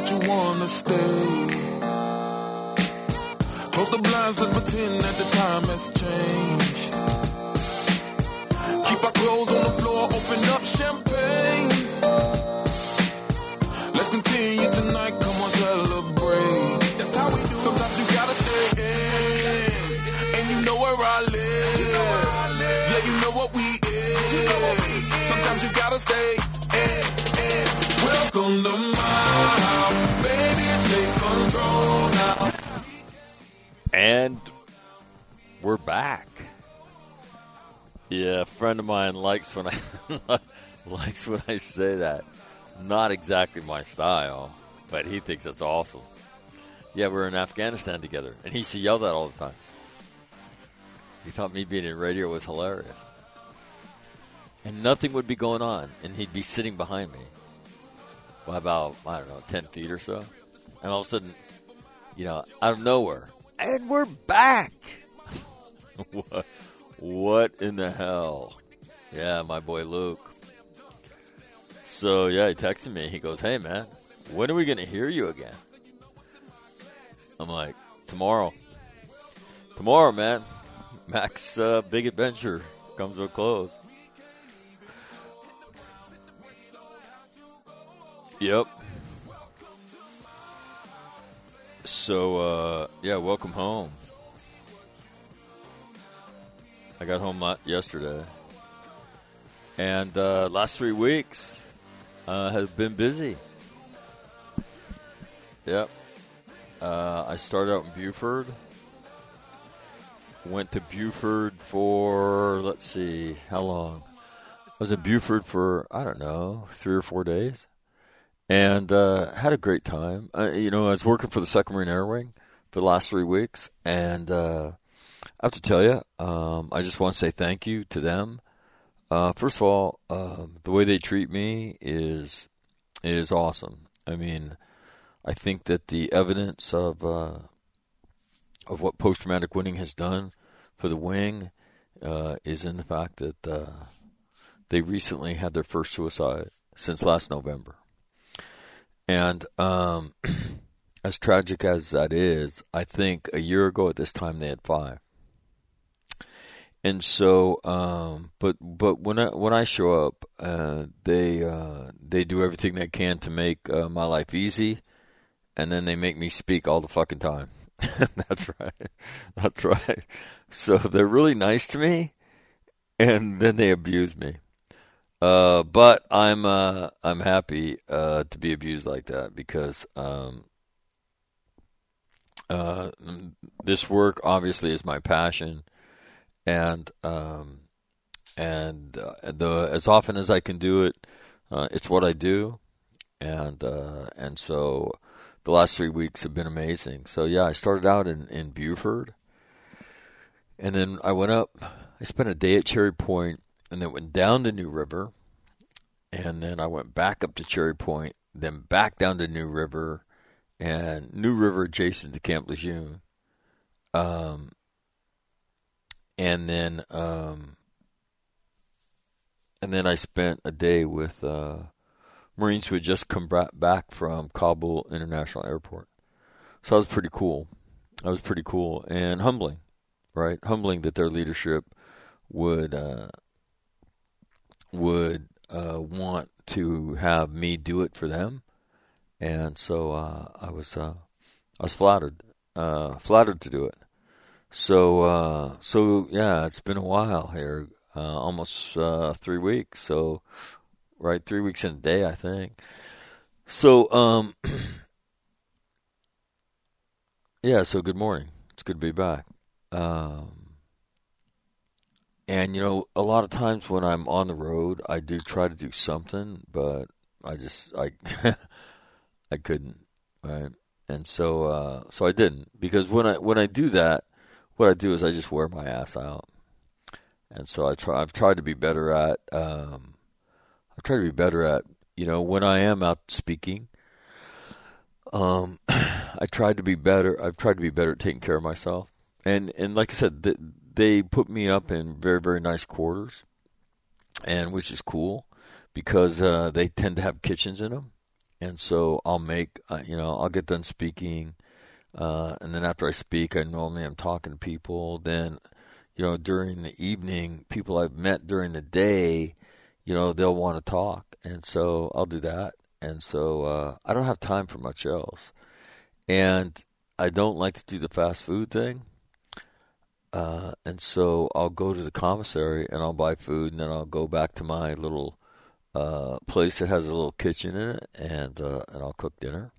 That you wanna stay. Close the blinds, let's pretend that the time has changed. We're back. Yeah, a friend of mine likes when I likes when I say that. Not exactly my style, but he thinks it's awesome. Yeah, we're in Afghanistan together, and he used to yell that all the time. He thought me being in radio was hilarious. And nothing would be going on, and he'd be sitting behind me by about, I don't know, 10 feet or so. And all of a sudden, you know, out of nowhere, and we're back. what, what in the hell? Yeah, my boy Luke. So yeah, he texted me. He goes, "Hey man, when are we gonna hear you again?" I'm like, "Tomorrow." Tomorrow, man. Mac's uh, big adventure comes to a close. Yep. So uh, yeah, welcome home. I got home yesterday, and uh, last three weeks uh, has been busy. Yep. Uh, I started out in Beaufort. Went to Beaufort for let's see how long. I was in Beaufort for I don't know three or four days, and uh, had a great time. Uh, you know, I was working for the Second Marine Air Wing for the last three weeks, and uh, I have to tell you, um, I just want to say thank you to them. Uh, first of all, um, the way they treat me is is awesome. I mean, I think that the evidence of uh, of what post traumatic winning has done for the wing uh, is in the fact that uh, they recently had their first suicide since last November. And um, as tragic as that is, I think a year ago at this time they had five. And so, um, but but when I when I show up, uh, they uh, they do everything they can to make uh, my life easy, and then they make me speak all the fucking time. That's right. That's right. So they're really nice to me, and then they abuse me. Uh, but I'm uh, I'm happy uh, to be abused like that because um, uh, this work obviously is my passion, and um, and uh, the as often as I can do it, uh, it's what I do, and uh, and so the last three weeks have been amazing. So yeah, I started out in in Beaufort, and then I went up. I spent a day at Cherry Point, and then went down to New River, and then I went back up to Cherry Point, then back down to New River, and New River adjacent to Camp Lejeune. Um, and then um, and then I spent a day with uh, Marines who had just come back from Kabul International Airport. So that was pretty cool. That was pretty cool and humbling, right? Humbling that their leadership would uh, would uh, want to have me do it for them, and so uh, I was uh, I was flattered, uh, flattered to do it. So uh, so yeah, it's been a while here, almost three weeks. So right, three weeks in a day, I think. So um, yeah. So good morning. It's good to be back. Um, and you know, a lot of times when I'm on the road, I do try to do something, but I just I I couldn't, right? And so uh, so I didn't because when I when I do that, what I do is I just wear my ass out. And so I try I've tried to be better at um, I try to be better at you know when I am out speaking. Um, I tried to be better. I've tried to be better at taking care of myself, and and like I said, the, they put me up in very very nice quarters, and which is cool because uh, they tend to have kitchens in them, and so I'll make uh, you know I'll get done speaking, uh, and then after I speak, I normally am talking to people. Then, you know, during the evening, people I've met during the day, you know, they'll want to talk, and so I'll do that. And so uh, I don't have time for much else, and I don't like to do the fast food thing uh, and so I'll go to the commissary and I'll buy food, and then I'll go back to my little uh, place that has a little kitchen in it, and uh, and I'll cook dinner,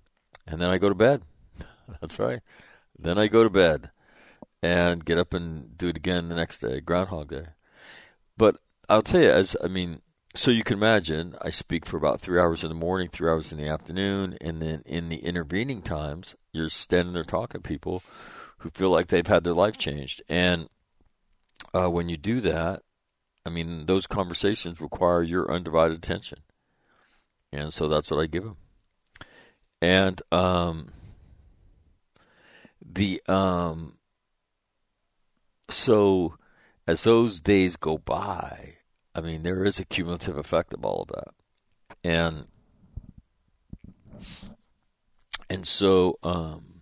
and then I go to bed. That's right. Then I go to bed and get up and do it again the next day, Groundhog Day. But I'll tell you, as I mean, so you can imagine, I speak for about three hours in the morning, three hours in the afternoon, and then in the intervening times, you're standing there talking to people who feel like they've had their life changed. And uh, when you do that, I mean, those conversations require your undivided attention. And so that's what I give them. And um, the um, so as those days go by, I mean, there is a cumulative effect of all of that, and and so um,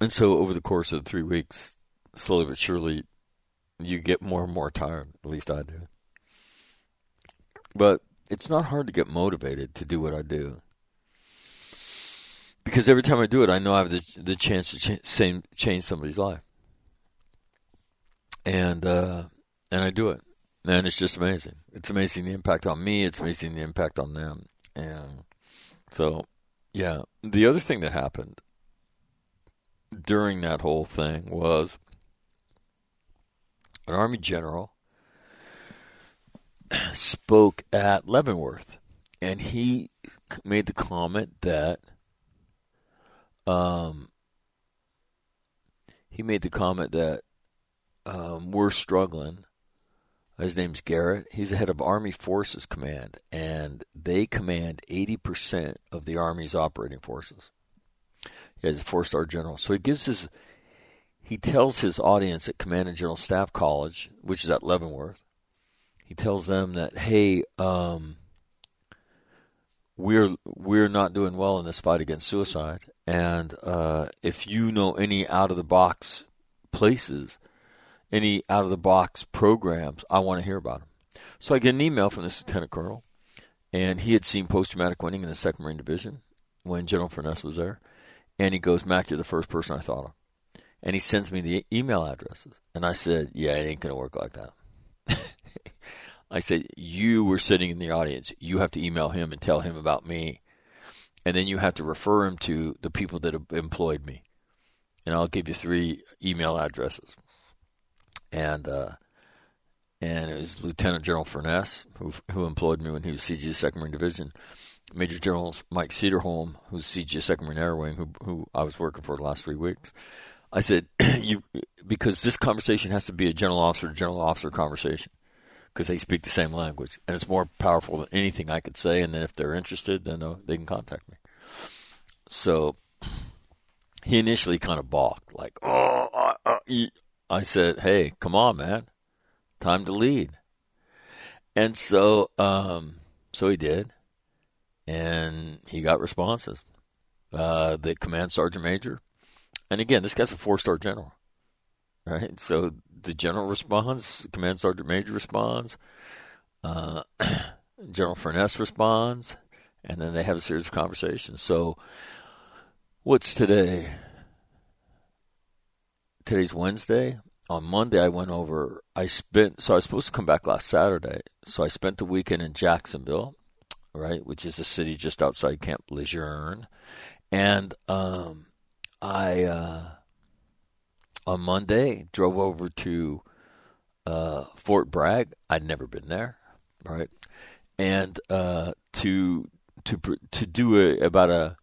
And so over the course of three weeks, slowly but surely, you get more and more tired. At least I do. But it's not hard to get motivated to do what I do. Because every time I do it, I know I have the, the chance to ch- change somebody's life. And, uh, and I do it. And it's just amazing. It's amazing the impact on me. It's amazing the impact on them. And so, yeah. The other thing that happened during that whole thing was an Army general spoke at Leavenworth, and he made the comment that um, he made the comment that um, we're struggling. His name's Garrett. He's the head of Army Forces Command, and they command 80% of the Army's operating forces. He's a four star general. So he gives his he tells his audience at Command and General Staff College, which is at Leavenworth, he tells them that, hey, um, we're we're not doing well in this fight against suicide, and uh, if you know any out of the box places, any out of the box programs, I want to hear about them. So I get an email from this lieutenant colonel, and he had seen post traumatic winning in the Second Marine Division when General Furness was there, and he goes, Mac, you're the first person I thought of. And he sends me the email addresses. And I said, Yeah, it ain't going to work like that. I said, You were sitting in the audience. You have to email him and tell him about me. And then you have to refer him to the people that employed me. And I'll give you three email addresses. And uh, and it was Lieutenant General Furness who who employed me when he was CGS Second Marine Division. Major General Mike Cederholm, who's CGS Second Marine Air Wing, who who I was working for the last three weeks. I said, "You because this conversation has to be a general officer to general officer conversation." Because they speak the same language, and it's more powerful than anything I could say. And then if they're interested, then uh, they can contact me. So he initially kind of balked, like, "Oh," uh, uh, I said, "Hey, come on, man, time to lead." And so, um, so he did, and he got responses. Uh, the command sergeant major, and again, this guy's a four-star general, right? So the general responds, command sergeant major responds, uh, General Furness responds, and then they have a series of conversations. So, what's today? Today's Wednesday. On Monday, I went over. I spent. So I was supposed to come back last Saturday. So I spent the weekend in Jacksonville, right, which is a city just outside Camp Lejeune, and um, I. Uh, on Monday, drove over to uh, Fort Bragg. I'd never been there, right? And uh, to to to do a, about a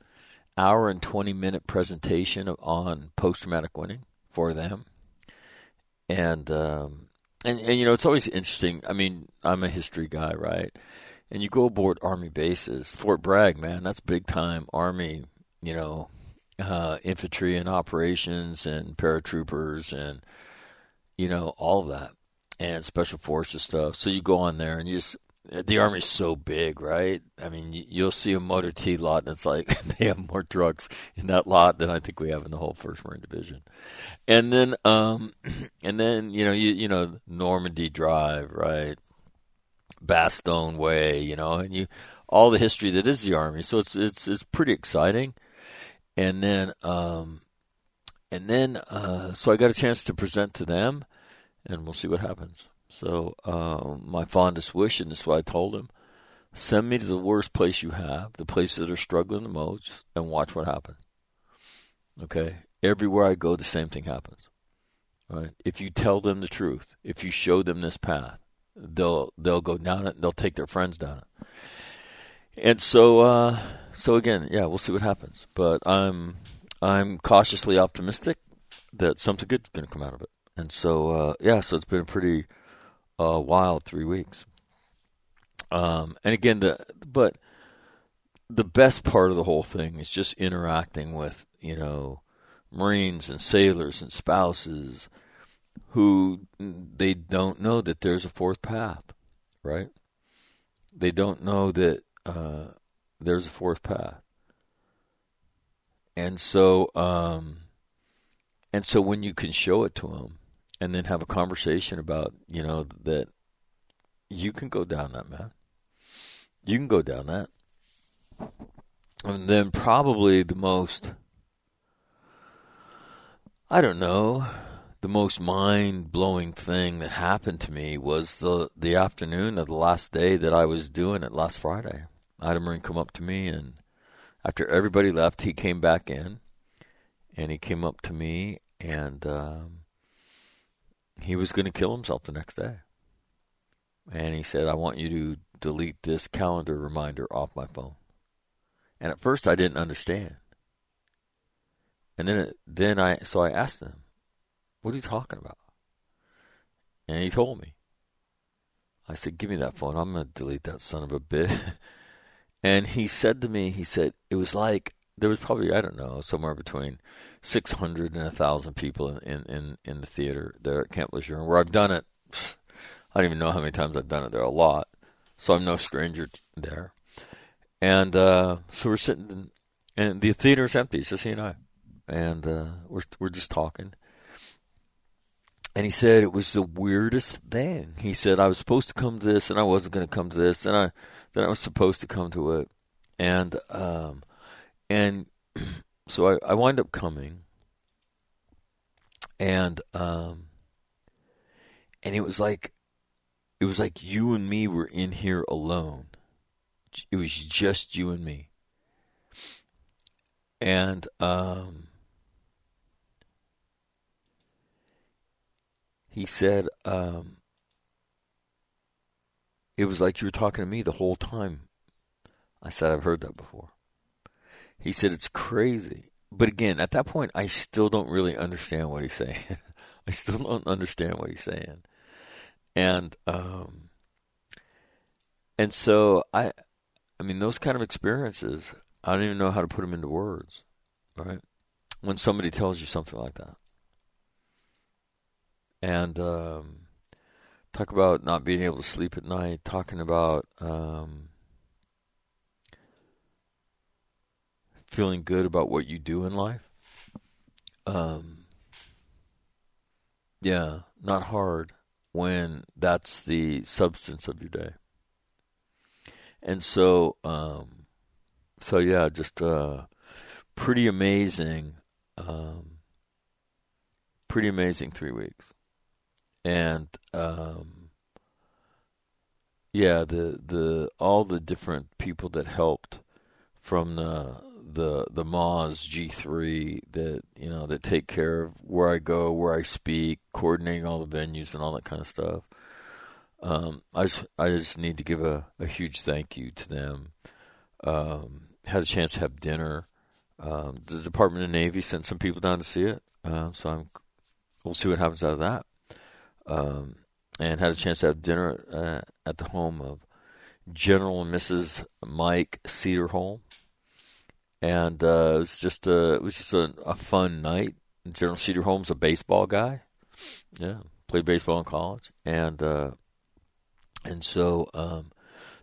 hour and twenty minute presentation on post traumatic winning for them, and um, and and you know it's always interesting. I mean, I'm a history guy, right? And you go aboard Army bases, Fort Bragg, man, that's big time Army. You know, uh, infantry and operations and paratroopers and you know all of that and special forces stuff. So you go on there and you just the army's so big, right? I mean, you'll see a motor T lot, and it's like they have more trucks in that lot than I think we have in the whole First Marine Division. And then, um, and then you know, you you know, Normandy Drive, right? Bastogne Way, you know, and you all the history that is the army. So it's it's it's pretty exciting and then um, and then uh, so I got a chance to present to them, and we'll see what happens. So uh, my fondest wish, and this is what I told him: send me to the worst place you have, the places that are struggling the most, and watch what happens. Okay, everywhere I go, the same thing happens. Right? If you tell them the truth, if you show them this path, they'll they'll go down it. They'll take their friends down it. And so, uh, so again, yeah, we'll see what happens. But I'm I'm cautiously optimistic that something good's going to come out of it. And so, uh, yeah, so it's been a pretty uh, wild three weeks. Um, and again, the but the best part of the whole thing is just interacting with you know Marines and sailors and spouses who they don't know that there's a fourth path, right? They don't know that there's a fourth path. And so, um, and so when you can show it to them and then have a conversation about, you know, that you can go down that, man. You can go down that. And then probably the most, I don't know, the most mind blowing thing that happened to me was the the afternoon of the last day that I was doing it last Friday. I had a Marine come up to me, and after everybody left, he came back in, and he came up to me, and um, he was going to kill himself the next day. And he said, "I want you to delete this calendar reminder off my phone." And at first, I didn't understand. And then, it, then I so I asked him, "What are you talking about?" And he told me. I said, "Give me that phone. I'm going to delete that son of a bitch." And he said to me, he said, it was like there was probably, I don't know, somewhere between 600 and 1,000 people in, in, in the theater there at Camp Lejeune, where I've done it. I don't even know how many times I've done it there, a lot. So I'm no stranger there. And uh, so we're sitting, and the theater's empty, it's just he and I. And uh, we're, we're just talking. And he said it was the weirdest thing. He said I was supposed to come to this, and I wasn't going to come to this, and I then I was supposed to come to it, and um, and so I, I wind up coming, and um, and it was like it was like you and me were in here alone. It was just you and me, and um, he said, um, it was like you were talking to me the whole time. I said, I've heard that before. He said, it's crazy. But again, at that point, I still don't really understand what he's saying. I still don't understand what he's saying. And, um, and so I, I mean, those kind of experiences, I don't even know how to put them into words, right? When somebody tells you something like that. And, um, talk about not being able to sleep at night, talking about, um, feeling good about what you do in life. Um, yeah, not hard when that's the substance of your day. And so, um, so yeah, just uh, pretty amazing, um, pretty amazing three weeks, and um, yeah, the the all the different people that helped from the the the MAW's G3 that you know that take care of where I go, where I speak, coordinating all the venues and all that kind of stuff. Um, I just I just need to give a, a huge thank you to them. Um, had a chance to have dinner. Um, the Department of Navy sent some people down to see it, uh, so I'm we'll see what happens out of that. Um, and had a chance to have dinner uh, at the home of General and Mrs. Mike Cederholm and uh, it was just a it was just a, a fun night. General Cederholm's a baseball guy. Yeah, played baseball in college, and uh, and so um,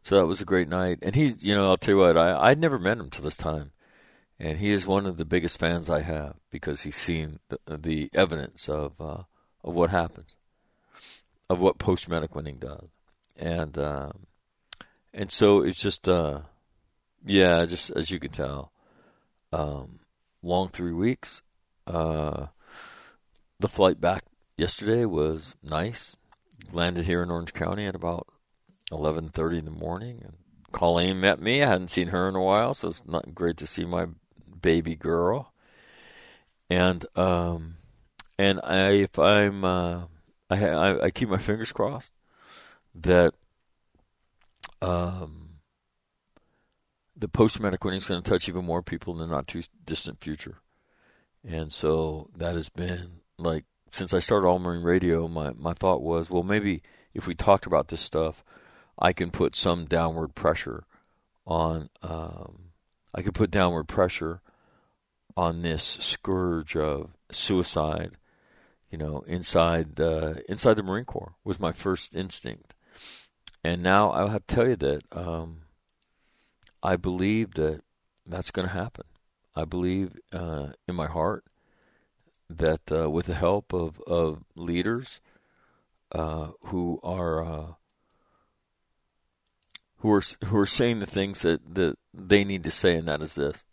so that was a great night. And he's you know I'll tell you what I I'd never met him till this time, and he is one of the biggest fans I have because he's seen the, the evidence of uh, of what happens, of what post traumatic winning does, and um, and so it's just uh, yeah, just as you can tell um, long three weeks. Uh, the flight back yesterday was nice. Landed here in Orange County at about 11:30 in the morning, and Colleen met me. I hadn't seen her in a while, so it's not great to see my baby girl. And um, and I, if I'm, uh, I, I, I keep my fingers crossed that um the post traumatic winning is going to touch even more people in the not too distant future. And so that has been like since I started All Marine Radio, my, my thought was, well, maybe if we talked about this stuff, I can put some downward pressure on. Um, I could put downward pressure on this scourge of suicide. You know, inside uh, inside the Marine Corps was my first instinct, and now I'll have to tell you that um, I believe that that's going to happen. I believe uh, in my heart that uh, with the help of, of leaders uh, who are uh, who are who are saying the things that, that they need to say, and that is this: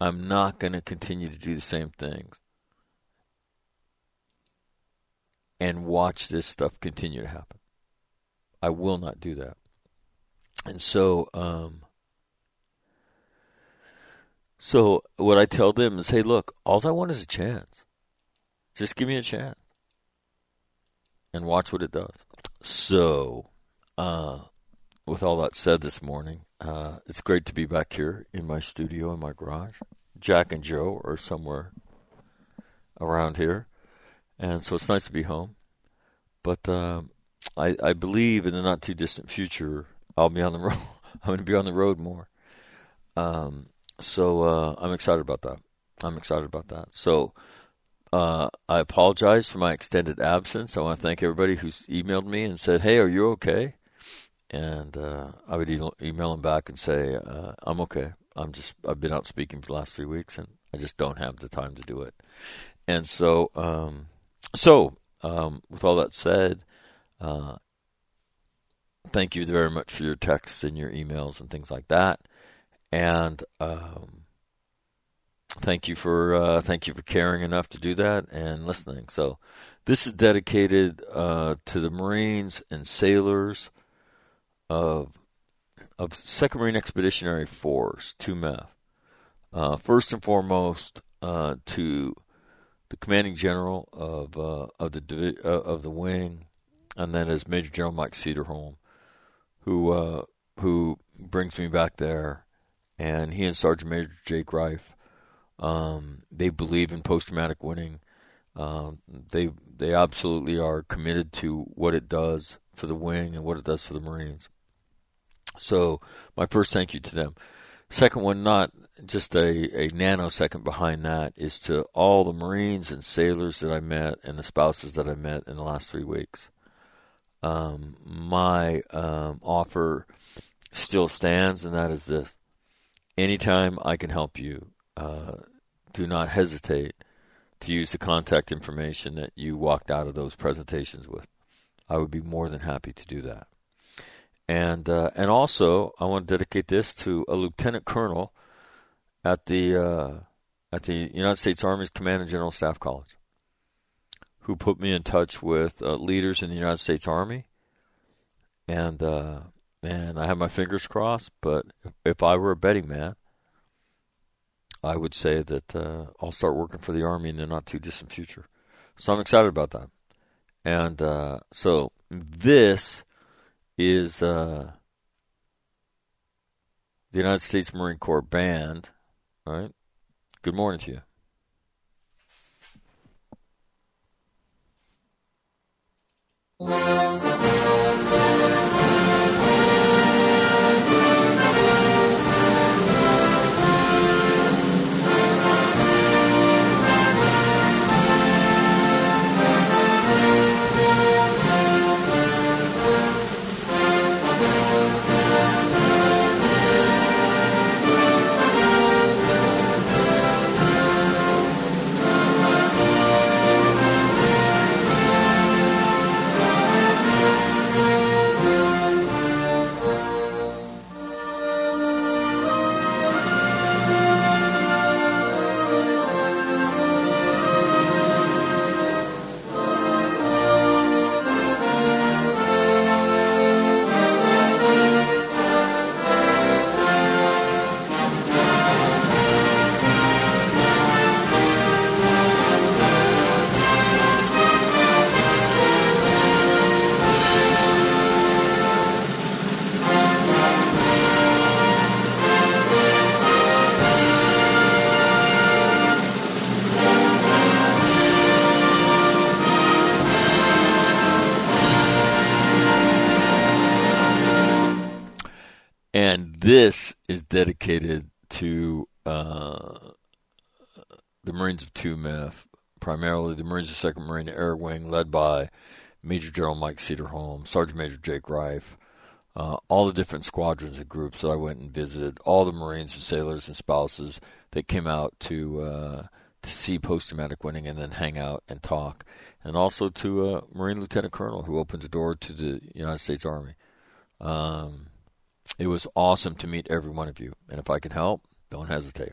I'm not going to continue to do the same things and watch this stuff continue to happen. I will not do that. And so, um, so what I tell them is, hey, look, all I want is a chance. Just give me a chance, and watch what it does. So, uh, with all that said, this morning, uh, it's great to be back here in my studio in my garage. Jack and Joe are somewhere around here, and so it's nice to be home. But um, I, I believe in the not too distant future, I'll be on the road. I'm going to be on the road more. Um, so uh, I'm excited about that. I'm excited about that. So uh, I apologize for my extended absence. I want to thank everybody who's emailed me and said, "Hey, are you okay?" And uh, I would email them back and say, uh, "I'm okay. I'm just I've been out speaking for the last three weeks, and I just don't have the time to do it." And so, um, so um, with all that said, uh, thank you very much for your texts and your emails and things like that and um, thank you for uh, thank you for caring enough to do that and listening. So this is dedicated uh, to the Marines and sailors of of Second Marine Expeditionary Force, 2MEF. Uh, first and foremost, uh, to the commanding general of uh, of the uh, of the wing, and then as Major General Mike Cederholm, who uh, who brings me back there, and he and Sergeant Major Jake Reif, um, they believe in post traumatic winning. Um, they they absolutely are committed to what it does for the wing and what it does for the Marines. So my first thank you to them. Second one, not just a, a nanosecond behind that, is to all the Marines and sailors that I met and the spouses that I met in the last three weeks. Um, my um, offer still stands, and that is this. Anytime I can help you, uh, do not hesitate to use the contact information that you walked out of those presentations with. I would be more than happy to do that. And uh, and also, I want to dedicate this to a lieutenant colonel at the uh, at the United States Army's Command and General Staff College, who put me in touch with uh, leaders in the United States Army. And uh, man, I have my fingers crossed. But if I were a betting man, I would say that uh, I'll start working for the Army in the not too distant future. So I'm excited about that. And uh, so this is uh, the United States Marine Corps Band. All right. Good morning to you. Dedicated to uh, the Marines of 2MEF, primarily the Marines of 2nd Marine Air Wing, led by Major General Mike Cederholm, Sergeant Major Jake Reif, uh, all the different squadrons and groups that I went and visited, all the Marines and sailors and spouses that came out to uh, to see post traumatic winning and then hang out and talk, and also to a Marine Lieutenant Colonel who opened the door to the United States Army. Um, it was awesome to meet every one of you, and if I can help, don't hesitate.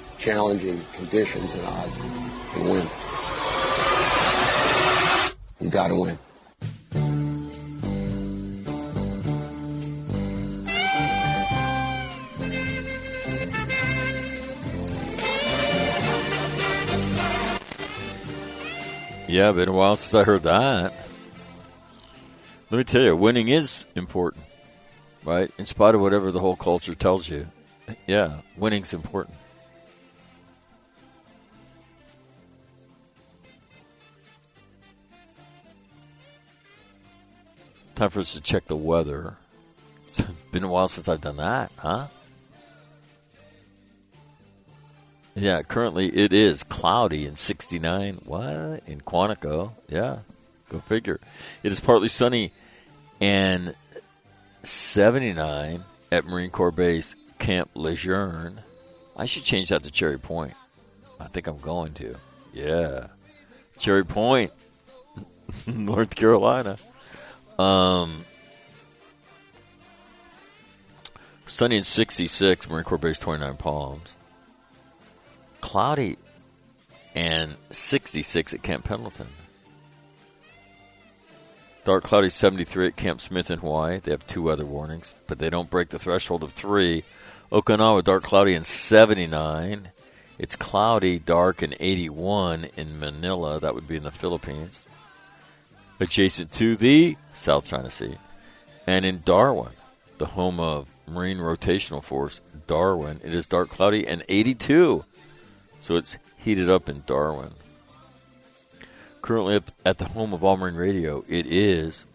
challenging conditions and odds and win. You got to win. Yeah, been a while since I heard that. Let me tell you, winning is important, right? In spite of whatever the whole culture tells you. Yeah, winning's important. Time for us to check the weather. It's been a while since I've done that, huh? Yeah, currently it is cloudy and 69. What? In Quantico. Yeah, go figure. It is partly sunny and 79 at Marine Corps Base Camp Lejeune. I should change that to Cherry Point. I think I'm going to. Yeah. Cherry Point, North Carolina. Um, sunny and 66, Marine Corps Base 29 Palms. Cloudy and 66 at Camp Pendleton. Dark cloudy 73 at Camp Smith in Hawaii. They have two weather warnings, but they don't break the threshold of three. Okinawa, dark cloudy and 79. It's cloudy, dark, and 81 in Manila. That would be in the Philippines. Adjacent to the South China Sea. And in Darwin, the home of Marine Rotational Force, Darwin, it is dark, cloudy, and 82. So it's heated up in Darwin. Currently at the home of All Marine Radio, it is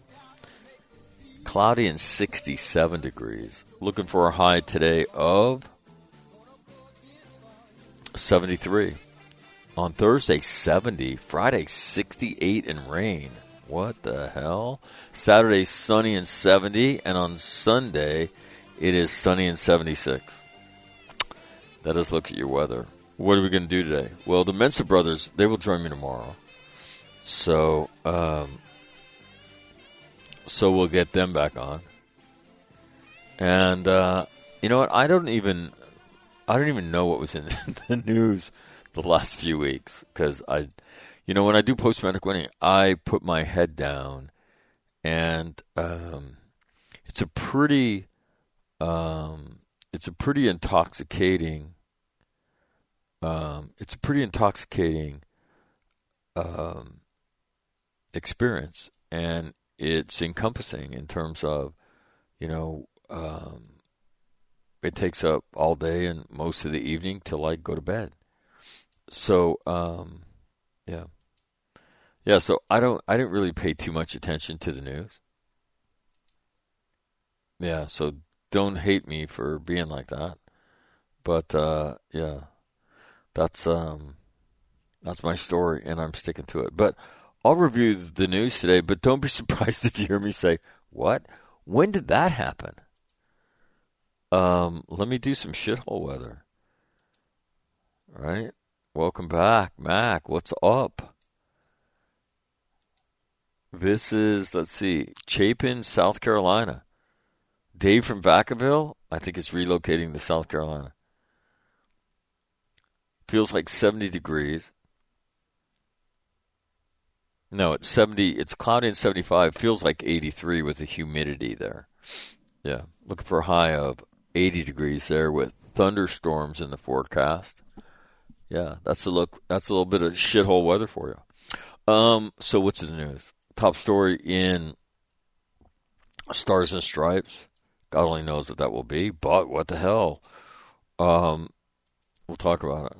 cloudy and 67 degrees. Looking for a high today of 73. On Thursday, 70. Friday, 68 and rain. What the hell? Saturday, sunny and 70. And on Sunday, it is sunny and 76. Let us look at your weather. What are we going to do today? Well, the Mensa brothers, they will join me tomorrow. So, um, so we'll get them back on. And uh, you know what? I don't even I don't even know what was in the news the last few weeks because I, you know, when I do post medic winning, I put my head down, and um, it's a pretty, um, it's a pretty intoxicating. Um, it's a pretty intoxicating um, experience, and it's encompassing in terms of, you know, um, it takes up all day and most of the evening till I go to bed. So, um, yeah, yeah. So I don't, I didn't really pay too much attention to the news. Yeah, so don't hate me for being like that. But uh, yeah, that's um, that's my story, and I'm sticking to it. But I'll review the news today. But don't be surprised if you hear me say, "What? When did that happen?" Um, let me do some shithole weather. All right. Welcome back, Mac. What's up? This is, let's see, Chapin, South Carolina. Dave from Vacaville, I think, is relocating to South Carolina. Feels like 70 degrees. No, it's 70. It's cloudy and 75. Feels like 83 with the humidity there. Yeah. Looking for a high of 80 degrees there with thunderstorms in the forecast. Yeah, that's a look. That's a little bit of shithole weather for you. Um, so what's the news? top story in Stars and Stripes. God only knows what that will be, but what the hell? Um, we'll talk about it.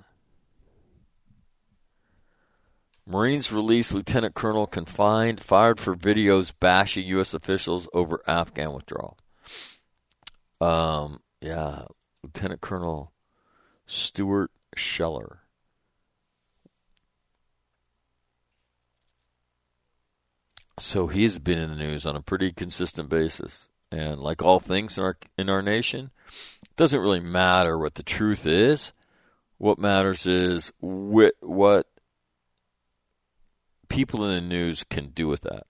Marines release lieutenant colonel confined, fired for videos bashing U.S. officials over Afghan withdrawal. Um, yeah, Lieutenant Colonel Stuart Scheller. So he's been in the news on a pretty consistent basis, and like all things in our in our nation, it doesn't really matter what the truth is. What matters is what what people in the news can do with that.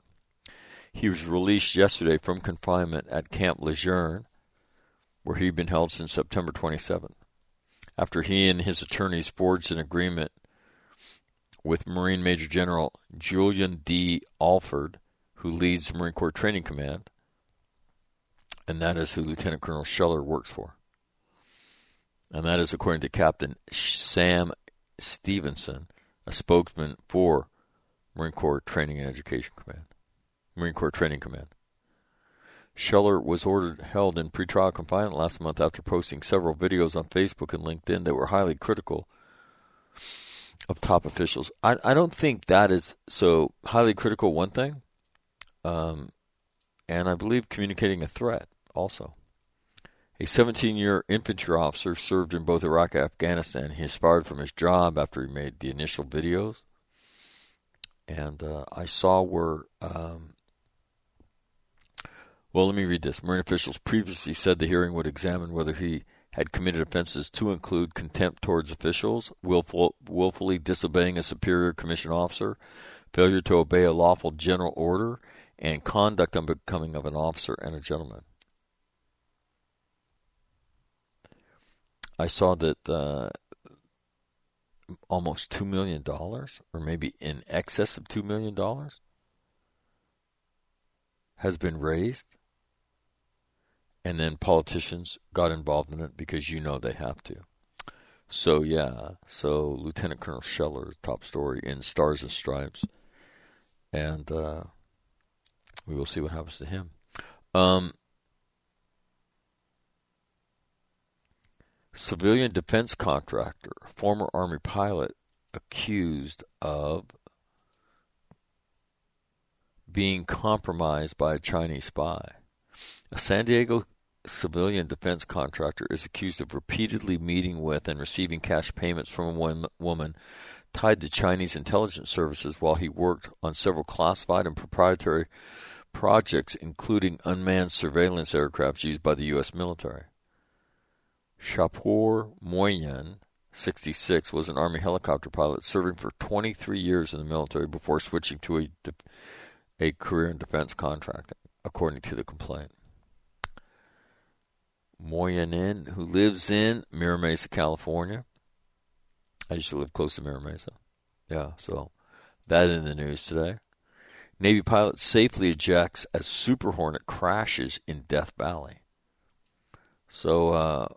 He was released yesterday from confinement at Camp Lejeune, where he'd been held since September 27th, after he and his attorneys forged an agreement with Marine Major General Julian D. Alford, who leads Marine Corps Training Command, and that is who Lieutenant Colonel Scheller works for. And that is according to Captain Sam Stevenson, a spokesman for Marine Corps Training and Education Command. Marine Corps Training Command. Scheller was ordered held in pretrial confinement last month after posting several videos on Facebook and LinkedIn that were highly critical of top officials. I, I don't think that is so highly critical. One thing, um, and I believe communicating a threat also. A 17 year infantry officer served in both Iraq and Afghanistan. He is fired from his job after he made the initial videos. And uh, I saw where, um, well, let me read this. Marine officials previously said the hearing would examine whether he had committed offenses to include contempt towards officials, willful, willfully disobeying a superior commission officer, failure to obey a lawful general order, and conduct unbecoming of an officer and a gentleman. I saw that uh, almost $2 million, or maybe in excess of $2 million, has been raised. And then politicians got involved in it because you know they have to. So, yeah, so Lieutenant Colonel Scheller, top story in Stars and Stripes. And uh, we will see what happens to him. Um, civilian defense contractor, former Army pilot, accused of being compromised by a Chinese spy. A San Diego civilian defense contractor is accused of repeatedly meeting with and receiving cash payments from a woman tied to Chinese intelligence services while he worked on several classified and proprietary projects, including unmanned surveillance aircraft used by the U.S. military. Shapour Moyan, 66, was an Army helicopter pilot serving for 23 years in the military before switching to a, a career in defense contracting, according to the complaint. Moinian, who lives in Mira Mesa, California. I used to live close to Mira Mesa. Yeah, so that in the news today. Navy pilot safely ejects as Super Hornet crashes in Death Valley. So uh,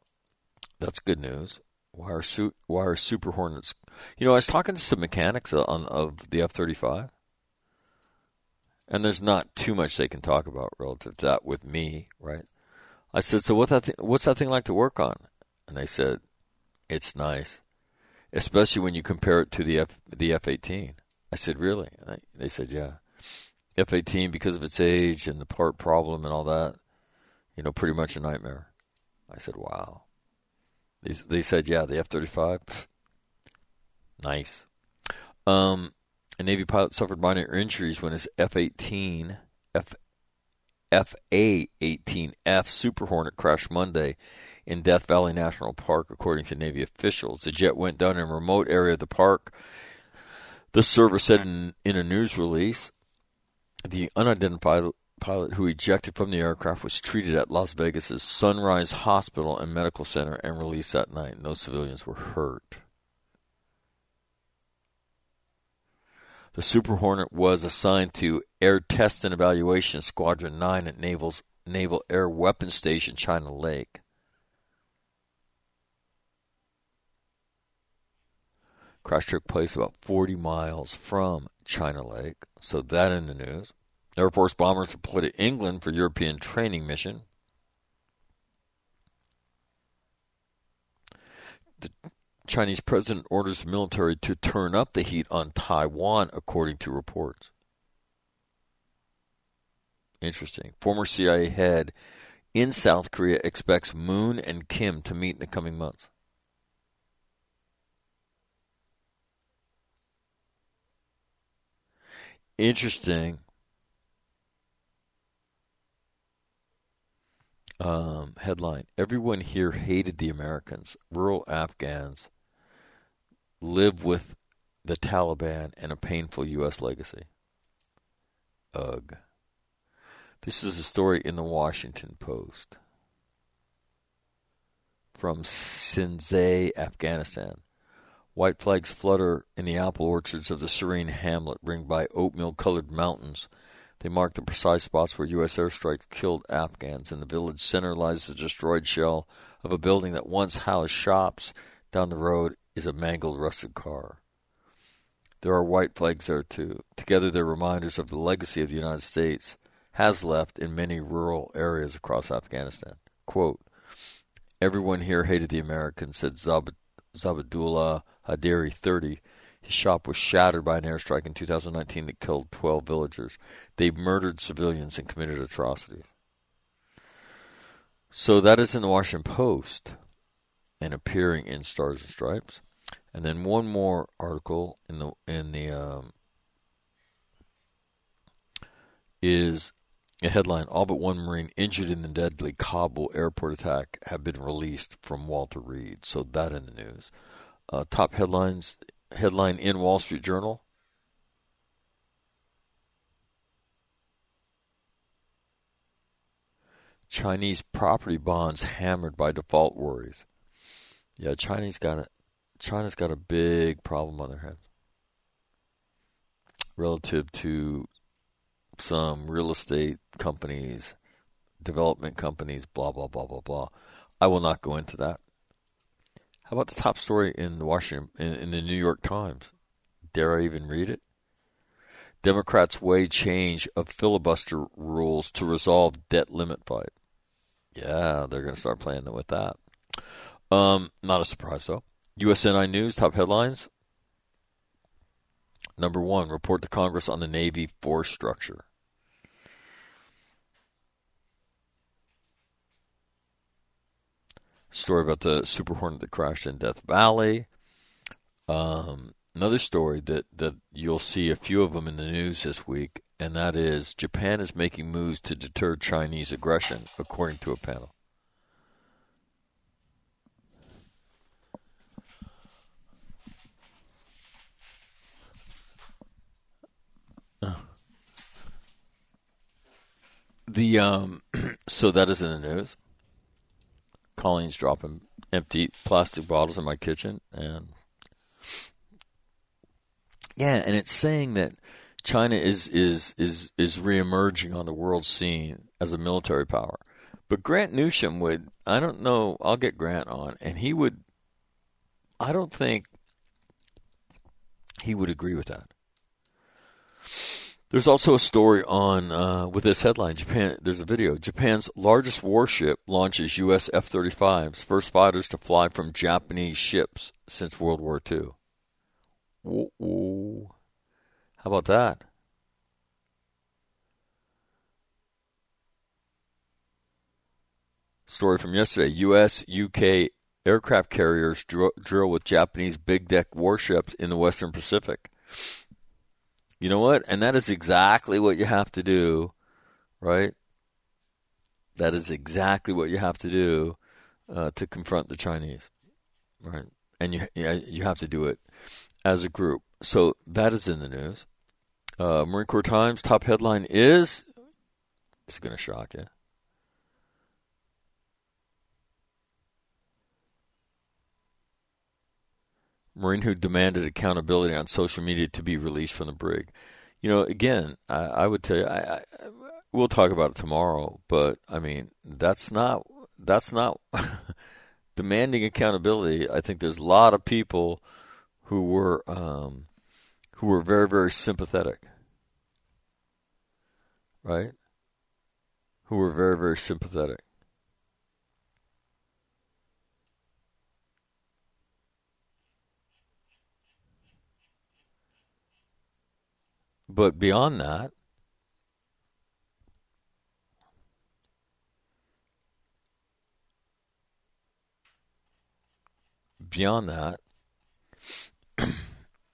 that's good news. Why are, su- why are Super Hornets? You know, I was talking to some mechanics on of the F thirty five, and there's not too much they can talk about relative to that with me, right? I said, so what's that? Th- what's that thing like to work on? And they said, it's nice, especially when you compare it to the F the F eighteen. I said, really? I, they said, yeah. F eighteen because of its age and the part problem and all that, you know, pretty much a nightmare. I said, wow. They, they said, yeah, the F 35. Nice. Um, a Navy pilot suffered minor injuries when his F 18, F, FA 18F Super Hornet crashed Monday in Death Valley National Park, according to Navy officials. The jet went down in a remote area of the park. The service said in, in a news release the unidentified pilot who ejected from the aircraft was treated at Las Vegas's Sunrise Hospital and Medical Center and released that night. No civilians were hurt. The Super Hornet was assigned to Air Test and Evaluation Squadron 9 at Naval's Naval Air Weapons Station, China Lake. Crash took place about 40 miles from China Lake, so that in the news. Air Force bombers deployed to England for European training mission. The Chinese president orders the military to turn up the heat on Taiwan, according to reports. Interesting. Former CIA head in South Korea expects Moon and Kim to meet in the coming months. Interesting. Um, headline Everyone here hated the Americans. Rural Afghans live with the Taliban and a painful U.S. legacy. Ugh. This is a story in the Washington Post from Sinzai, Afghanistan. White flags flutter in the apple orchards of the serene hamlet ringed by oatmeal colored mountains. They mark the precise spots where U.S. airstrikes killed Afghans. In the village center lies the destroyed shell of a building that once housed shops. Down the road is a mangled, rusted car. There are white flags there too. Together, they're reminders of the legacy of the United States has left in many rural areas across Afghanistan. Quote, Everyone here hated the Americans, said Zab- Zabadullah Hadiri, 30. His shop was shattered by an airstrike in 2019 that killed 12 villagers. They murdered civilians and committed atrocities. So that is in the Washington Post and appearing in Stars and Stripes. And then one more article in the in the um, is a headline: All but one Marine injured in the deadly Kabul airport attack have been released from Walter Reed. So that in the news. Uh, top headlines: headline in Wall Street Journal. Chinese property bonds hammered by default worries. Yeah, Chinese got a China's got a big problem on their hands relative to some real estate companies, development companies, blah blah blah blah blah. I will not go into that. How about the top story in the Washington in, in the New York Times? Dare I even read it? Democrats weigh change of filibuster rules to resolve debt limit fight. Yeah, they're going to start playing with that. Um, not a surprise though. USNI News top headlines. Number one, report to Congress on the Navy force structure. Story about the Super Hornet that crashed in Death Valley. Um, another story that, that you'll see a few of them in the news this week, and that is Japan is making moves to deter Chinese aggression, according to a panel. The um, so that is in the news. Colleen's dropping empty plastic bottles in my kitchen, and yeah, and it's saying that China is is is is reemerging on the world scene as a military power. But Grant Newsham would, I don't know, I'll get Grant on, and he would, I don't think he would agree with that. There's also a story on uh, with this headline. Japan. There's a video. Japan's largest warship launches U.S. F-35s, first fighters to fly from Japanese ships since World War II. Ooh, How about that? Story from yesterday. U.S. UK aircraft carriers drill with Japanese big deck warships in the Western Pacific. You know what? And that is exactly what you have to do, right? That is exactly what you have to do uh, to confront the Chinese, right? And you you have to do it as a group. So that is in the news. Uh, Marine Corps Times top headline is. It's going to shock you. Marine who demanded accountability on social media to be released from the brig. You know, again, I, I would tell you, I, I, we'll talk about it tomorrow, but I mean, that's not that's not demanding accountability. I think there's a lot of people who were um, who were very very sympathetic, right? Who were very very sympathetic. But beyond that, beyond that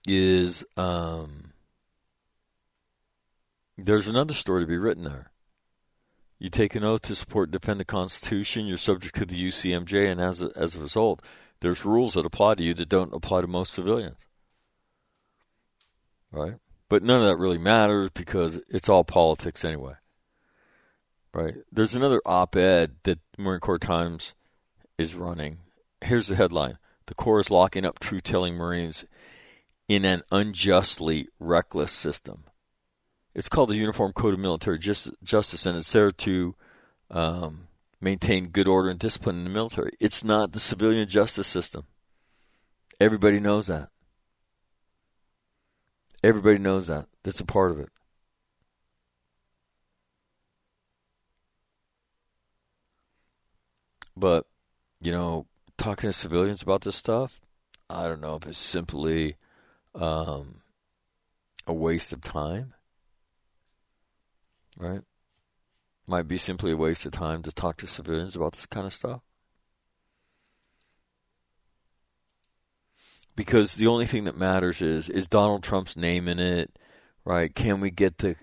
is um, there's another story to be written there. You take an oath to support and defend the Constitution. You're subject to the UCMJ, and as a, as a result, there's rules that apply to you that don't apply to most civilians. Right? But none of that really matters because it's all politics anyway. Right? There's another op ed that Marine Corps Times is running. Here's the headline The Corps is locking up truth telling Marines in an unjustly reckless system. It's called the Uniform Code of Military Justice, and it's there to um, maintain good order and discipline in the military. It's not the civilian justice system. Everybody knows that. Everybody knows that. That's a part of it. But, you know, talking to civilians about this stuff, I don't know if it's simply um, a waste of time, right? Might be simply a waste of time to talk to civilians about this kind of stuff. Because the only thing that matters is is Donald Trump's name in it, right? Can we get the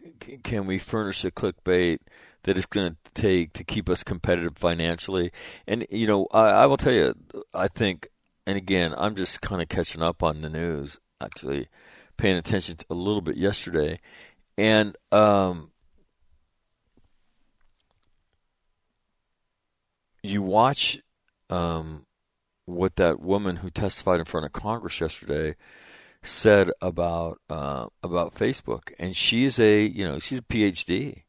can we furnish the clickbait that it's going to take to keep us competitive financially? And you know, I, I will tell you, I think, and again, I'm just kind of catching up on the news, actually paying attention a little bit yesterday, and um, you watch um, what that woman who testified in front of Congress yesterday said about uh, about Facebook, and she's a you know she's a PhD.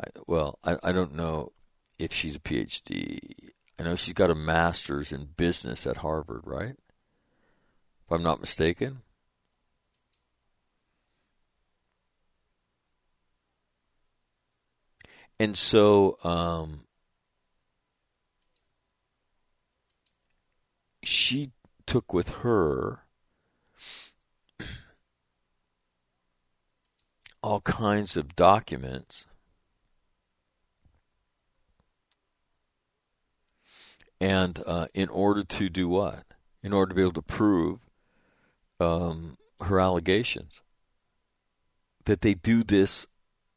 I, well, I, I don't know if she's a PhD. I know she's got a master's in business at Harvard, right? If I'm not mistaken. And so, um, she took with her all kinds of documents and uh, in order to do what? In order to be able to prove um, her allegations. That they do this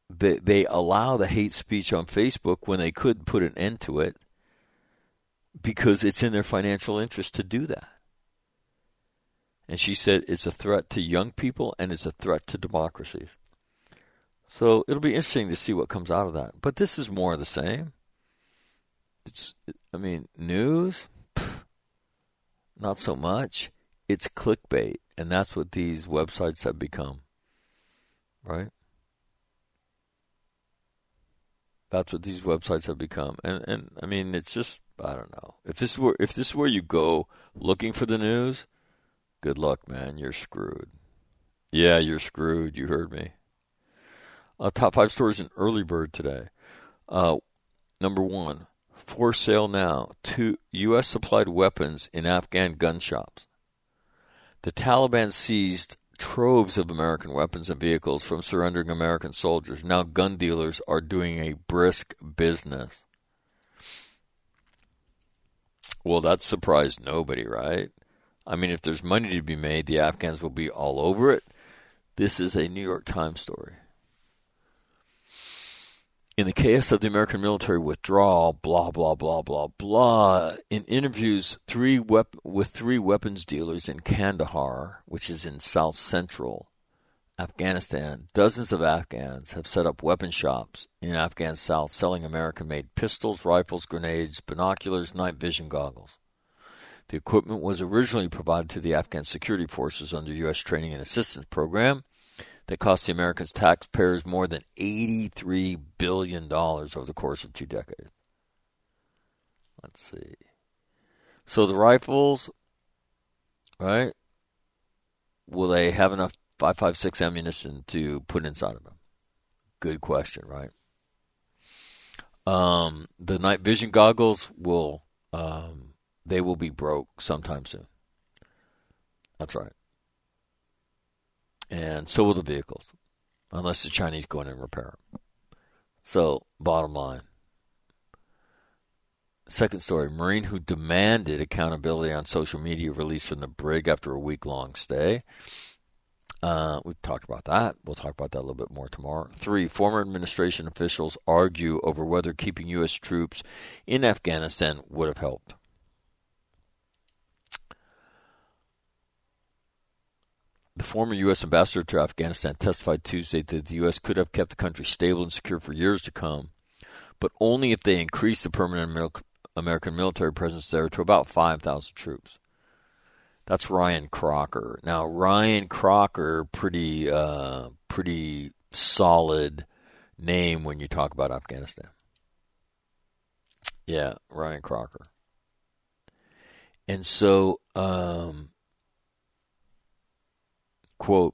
that they allow the hate speech on Facebook when they could put an end to it because it's in their financial interest to do that. And she said it's a threat to young people and it's a threat to democracies. So it'll be interesting to see what comes out of that. But this is more of the same. It's, I mean, news, not so much. It's clickbait, and that's what these websites have become. Right? That's what these websites have become. And and I mean, it's just I don't know. If this were if this were you go looking for the news, good luck, man. You're screwed. Yeah, you're screwed. You heard me. Uh, top five stories in early bird today. Uh, number one, for sale now. Two U.S. supplied weapons in Afghan gun shops. The Taliban seized troves of American weapons and vehicles from surrendering American soldiers. Now gun dealers are doing a brisk business. Well, that surprised nobody, right? I mean, if there's money to be made, the Afghans will be all over it. This is a New York Times story. In the chaos of the American military withdrawal, blah, blah, blah, blah, blah, in interviews three wep- with three weapons dealers in Kandahar, which is in south central Afghanistan, dozens of Afghans have set up weapon shops in Afghan South selling American made pistols, rifles, grenades, binoculars, night vision goggles. The equipment was originally provided to the Afghan security forces under U.S. Training and Assistance Program that cost the Americans taxpayers more than $83 billion over the course of two decades. Let's see. So the rifles, right? Will they have enough 556 ammunition to put inside of them? Good question, right? Um, the night vision goggles will um, they will be broke sometime soon. That's right. And so will the vehicles. unless the Chinese go in and repair them. So, bottom line. Second story Marine who demanded accountability on social media released from the brig after a week long stay. Uh, we've talked about that. We'll talk about that a little bit more tomorrow. Three, former administration officials argue over whether keeping U.S. troops in Afghanistan would have helped. The former U.S. ambassador to Afghanistan testified Tuesday that the U.S. could have kept the country stable and secure for years to come, but only if they increased the permanent American military presence there to about 5,000 troops. That's Ryan Crocker. Now Ryan Crocker, pretty uh, pretty solid name when you talk about Afghanistan. Yeah, Ryan Crocker. And so, um, quote,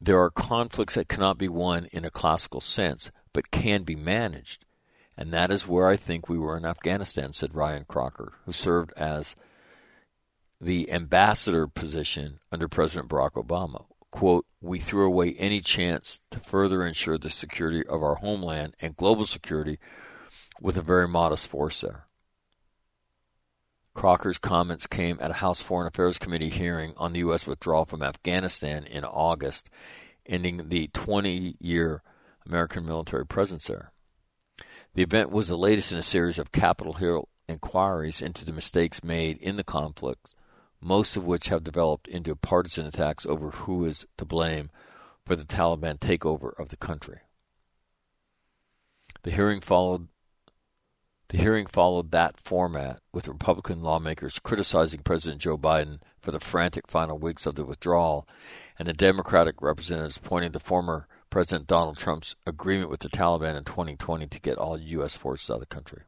there are conflicts that cannot be won in a classical sense, but can be managed. And that is where I think we were in Afghanistan, said Ryan Crocker, who served as the ambassador position under President Barack Obama. Quote, we threw away any chance to further ensure the security of our homeland and global security with a very modest force there. Crocker's comments came at a House Foreign Affairs Committee hearing on the U.S. withdrawal from Afghanistan in August, ending the 20 year American military presence there. The event was the latest in a series of Capitol Hill inquiries into the mistakes made in the conflict, most of which have developed into partisan attacks over who is to blame for the Taliban takeover of the country. The hearing followed the hearing followed that format, with Republican lawmakers criticizing President Joe Biden for the frantic final weeks of the withdrawal, and the Democratic representatives pointing to former President Donald Trump's agreement with the Taliban in 2020 to get all U.S. forces out of the country.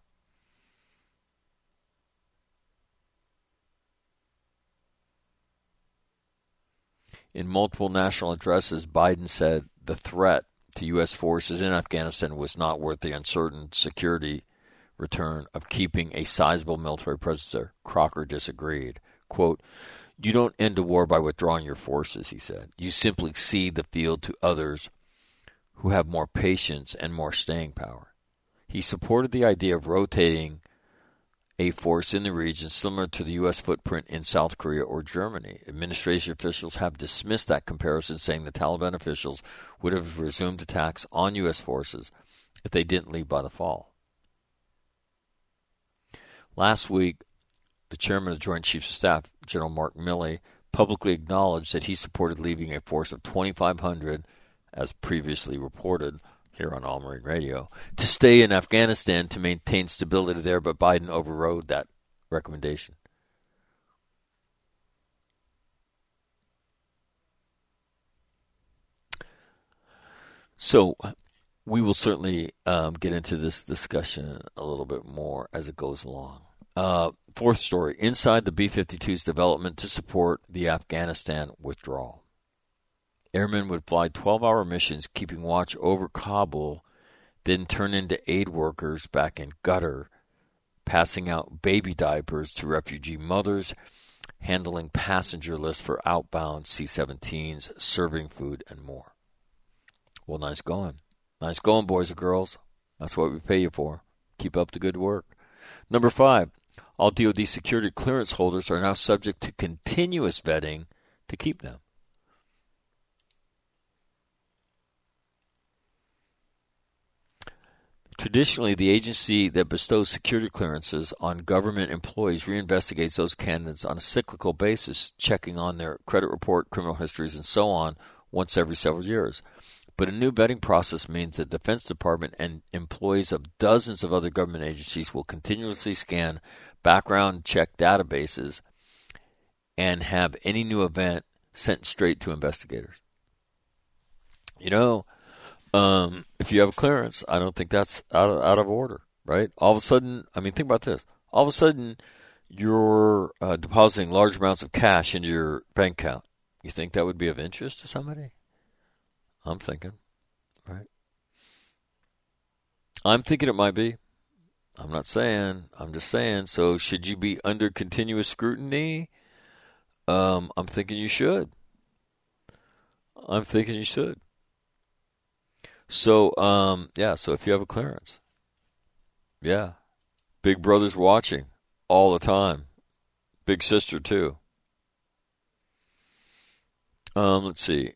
In multiple national addresses, Biden said the threat to U.S. forces in Afghanistan was not worth the uncertain security return of keeping a sizable military presence there. Crocker disagreed. Quote, You don't end a war by withdrawing your forces, he said. You simply cede the field to others who have more patience and more staying power. He supported the idea of rotating a force in the region similar to the U.S. footprint in South Korea or Germany. Administration officials have dismissed that comparison, saying the Taliban officials would have resumed attacks on U.S. forces if they didn't leave by the fall. Last week, the chairman of the Joint Chiefs of Staff, General Mark Milley, publicly acknowledged that he supported leaving a force of 2,500 as previously reported here on All Marine Radio, to stay in Afghanistan to maintain stability there, but Biden overrode that recommendation. So, we will certainly um, get into this discussion a little bit more as it goes along. Uh, fourth story Inside the B 52's development to support the Afghanistan withdrawal. Airmen would fly 12 hour missions keeping watch over Kabul, then turn into aid workers back in Qatar, passing out baby diapers to refugee mothers, handling passenger lists for outbound C 17s, serving food, and more. Well, nice going. Nice going, boys and girls. That's what we pay you for. Keep up the good work. Number five, all DoD security clearance holders are now subject to continuous vetting to keep them. Traditionally, the agency that bestows security clearances on government employees reinvestigates those candidates on a cyclical basis, checking on their credit report, criminal histories, and so on once every several years. But a new vetting process means the Defense Department and employees of dozens of other government agencies will continuously scan background check databases and have any new event sent straight to investigators. You know, um, if you have clearance, I don't think that's out of, out of order, right? All of a sudden, I mean, think about this. All of a sudden, you're uh, depositing large amounts of cash into your bank account. You think that would be of interest to somebody? I'm thinking, right? I'm thinking it might be. I'm not saying. I'm just saying. So, should you be under continuous scrutiny? Um, I'm thinking you should. I'm thinking you should. So, um, yeah, so if you have a clearance, yeah, Big Brother's watching all the time. Big Sister, too. Um, let's see.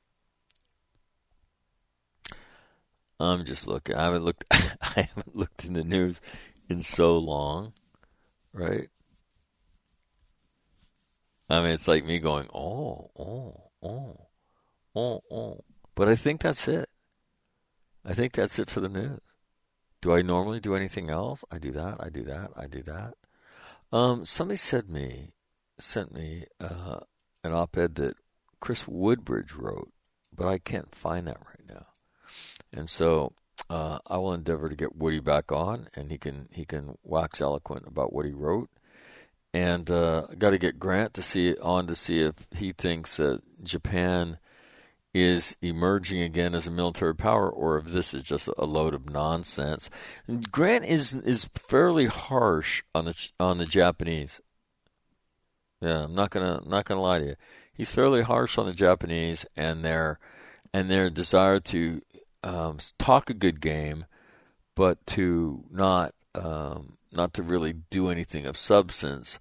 I'm just looking. I haven't looked. I haven't looked in the news in so long, right? I mean, it's like me going, oh, oh, oh, oh, oh. But I think that's it. I think that's it for the news. Do I normally do anything else? I do that. I do that. I do that. Um, somebody said me sent me uh, an op-ed that Chris Woodbridge wrote, but I can't find that right now. And so uh, I will endeavor to get Woody back on, and he can he can wax eloquent about what he wrote. And uh, got to get Grant to see on to see if he thinks that Japan is emerging again as a military power, or if this is just a load of nonsense. Grant is is fairly harsh on the on the Japanese. Yeah, I'm not gonna not gonna lie to you. He's fairly harsh on the Japanese and their and their desire to um, talk a good game, but to not um, not to really do anything of substance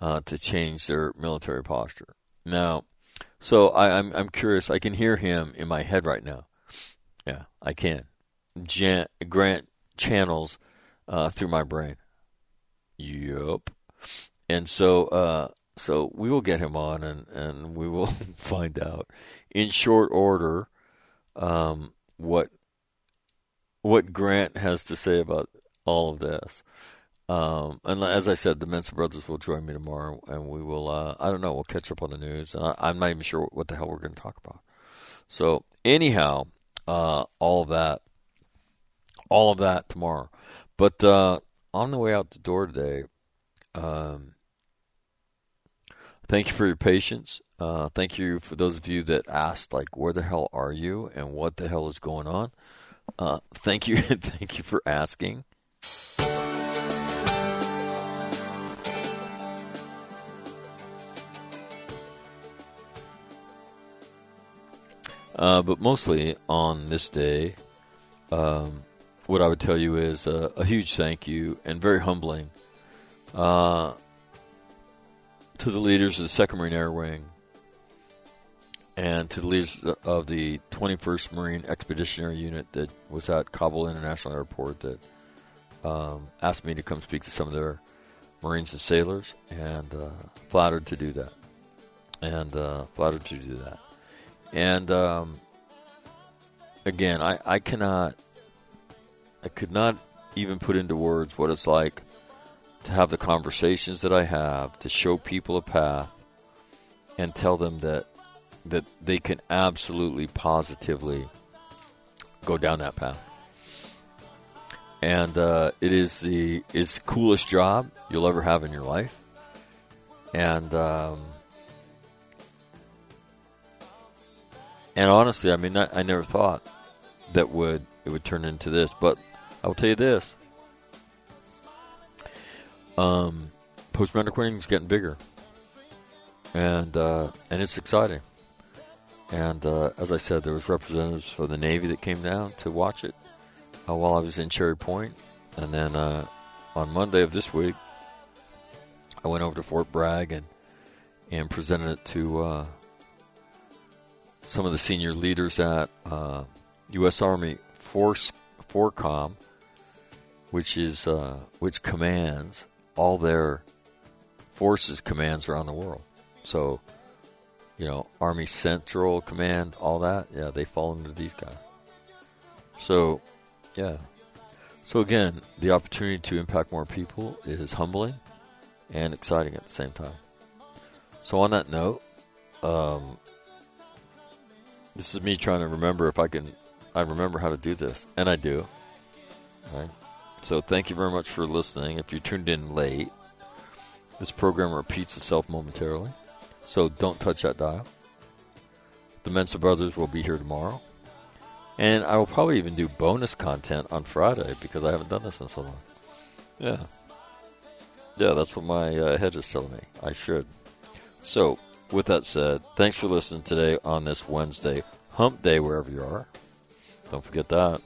uh, to change their military posture. Now, so I, am I'm, I'm curious. I can hear him in my head right now. Yeah, I can. Jan, Grant channels uh, through my brain. Yup. And so uh, so we will get him on and, and we will find out in short order um, what what Grant has to say about all of this. Um, and as I said, the Mensa brothers will join me tomorrow, and we will. Uh, I don't know. We'll catch up on the news, and I, am not even sure what the hell we're going to talk about. So anyhow, uh, all of that, all of that tomorrow. But uh, on the way out the door today, um, thank you for your patience. Uh, thank you for those of you that asked, like, where the hell are you and what the hell is going on. Uh, thank you, thank you for asking. Uh, but mostly on this day, um, what I would tell you is a, a huge thank you and very humbling uh, to the leaders of the Second Marine Air Wing and to the leaders of the 21st Marine Expeditionary Unit that was at Kabul International Airport that um, asked me to come speak to some of their Marines and sailors, and uh, flattered to do that. And uh, flattered to do that. And um, again, I, I cannot, I could not even put into words what it's like to have the conversations that I have, to show people a path, and tell them that that they can absolutely positively go down that path. And uh, it is the is coolest job you'll ever have in your life. And um, and honestly, I mean, I, I never thought that would it would turn into this. But I will tell you this: um, post medical is getting bigger, and uh, and it's exciting. And uh, as I said, there was representatives for the Navy that came down to watch it uh, while I was in Cherry Point. And then uh, on Monday of this week, I went over to Fort Bragg and and presented it to uh, some of the senior leaders at U.S. Uh, Army Force FORSCOM, which is uh, which commands all their forces commands around the world. So you know, Army Central Command, all that, yeah, they fall under these guys. So, yeah. So again, the opportunity to impact more people is humbling and exciting at the same time. So on that note, um, this is me trying to remember if I can, I remember how to do this, and I do. Right. So thank you very much for listening. If you tuned in late, this program repeats itself momentarily. So don't touch that dial. The Mensa Brothers will be here tomorrow. And I will probably even do bonus content on Friday because I haven't done this in so long. Yeah. Yeah, that's what my uh, head is telling me. I should. So, with that said, thanks for listening today on this Wednesday, hump day, wherever you are. Don't forget that.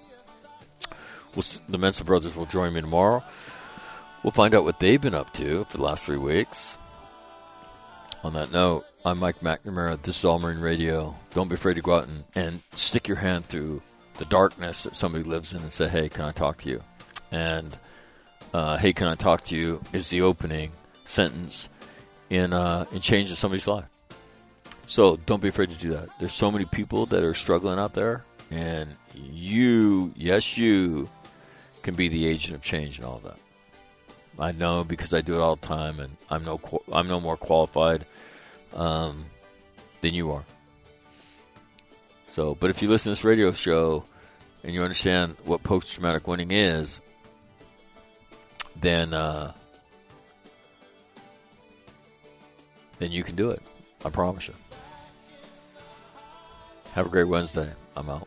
We'll, the Mensa brothers will join me tomorrow. We'll find out what they've been up to for the last three weeks. On that note, I'm Mike McNamara. This is All Marine Radio. Don't be afraid to go out and, and stick your hand through the darkness that somebody lives in and say, hey, can I talk to you? And, uh, hey, can I talk to you is the opening sentence in, uh, in changing somebody's life. So don't be afraid to do that. There's so many people that are struggling out there, and you, yes, you, can be the agent of change and all that. I know because I do it all the time, and I'm no I'm no more qualified um, than you are. So, but if you listen to this radio show and you understand what post traumatic winning is, then uh, then you can do it. I promise you. Have a great Wednesday. I'm out.